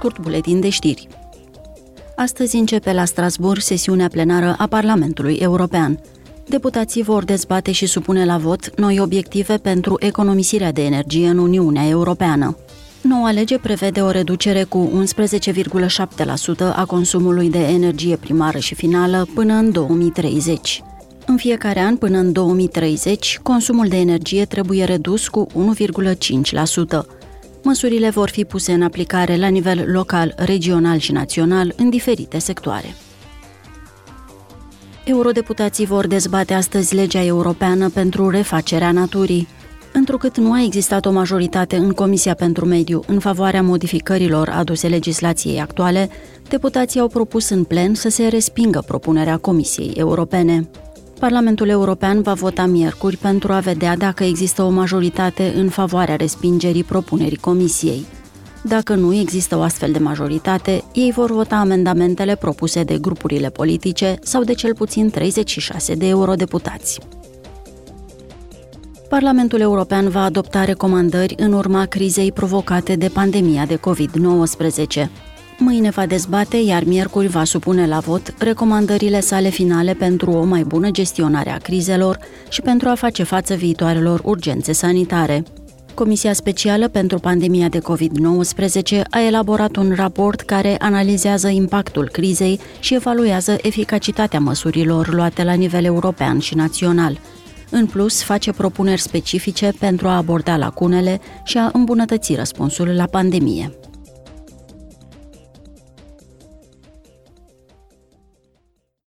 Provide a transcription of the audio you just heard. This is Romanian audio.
scurt buletin de știri. Astăzi începe la Strasbourg sesiunea plenară a Parlamentului European. Deputații vor dezbate și supune la vot noi obiective pentru economisirea de energie în Uniunea Europeană. Noua lege prevede o reducere cu 11,7% a consumului de energie primară și finală până în 2030. În fiecare an până în 2030, consumul de energie trebuie redus cu 1,5%. Măsurile vor fi puse în aplicare la nivel local, regional și național în diferite sectoare. Eurodeputații vor dezbate astăzi legea europeană pentru refacerea naturii. Întrucât nu a existat o majoritate în Comisia pentru Mediu în favoarea modificărilor aduse legislației actuale, deputații au propus în plen să se respingă propunerea Comisiei Europene. Parlamentul European va vota miercuri pentru a vedea dacă există o majoritate în favoarea respingerii propunerii Comisiei. Dacă nu există o astfel de majoritate, ei vor vota amendamentele propuse de grupurile politice sau de cel puțin 36 de eurodeputați. Parlamentul European va adopta recomandări în urma crizei provocate de pandemia de COVID-19. Mâine va dezbate, iar miercuri va supune la vot recomandările sale finale pentru o mai bună gestionare a crizelor și pentru a face față viitoarelor urgențe sanitare. Comisia Specială pentru Pandemia de COVID-19 a elaborat un raport care analizează impactul crizei și evaluează eficacitatea măsurilor luate la nivel european și național. În plus, face propuneri specifice pentru a aborda lacunele și a îmbunătăți răspunsul la pandemie.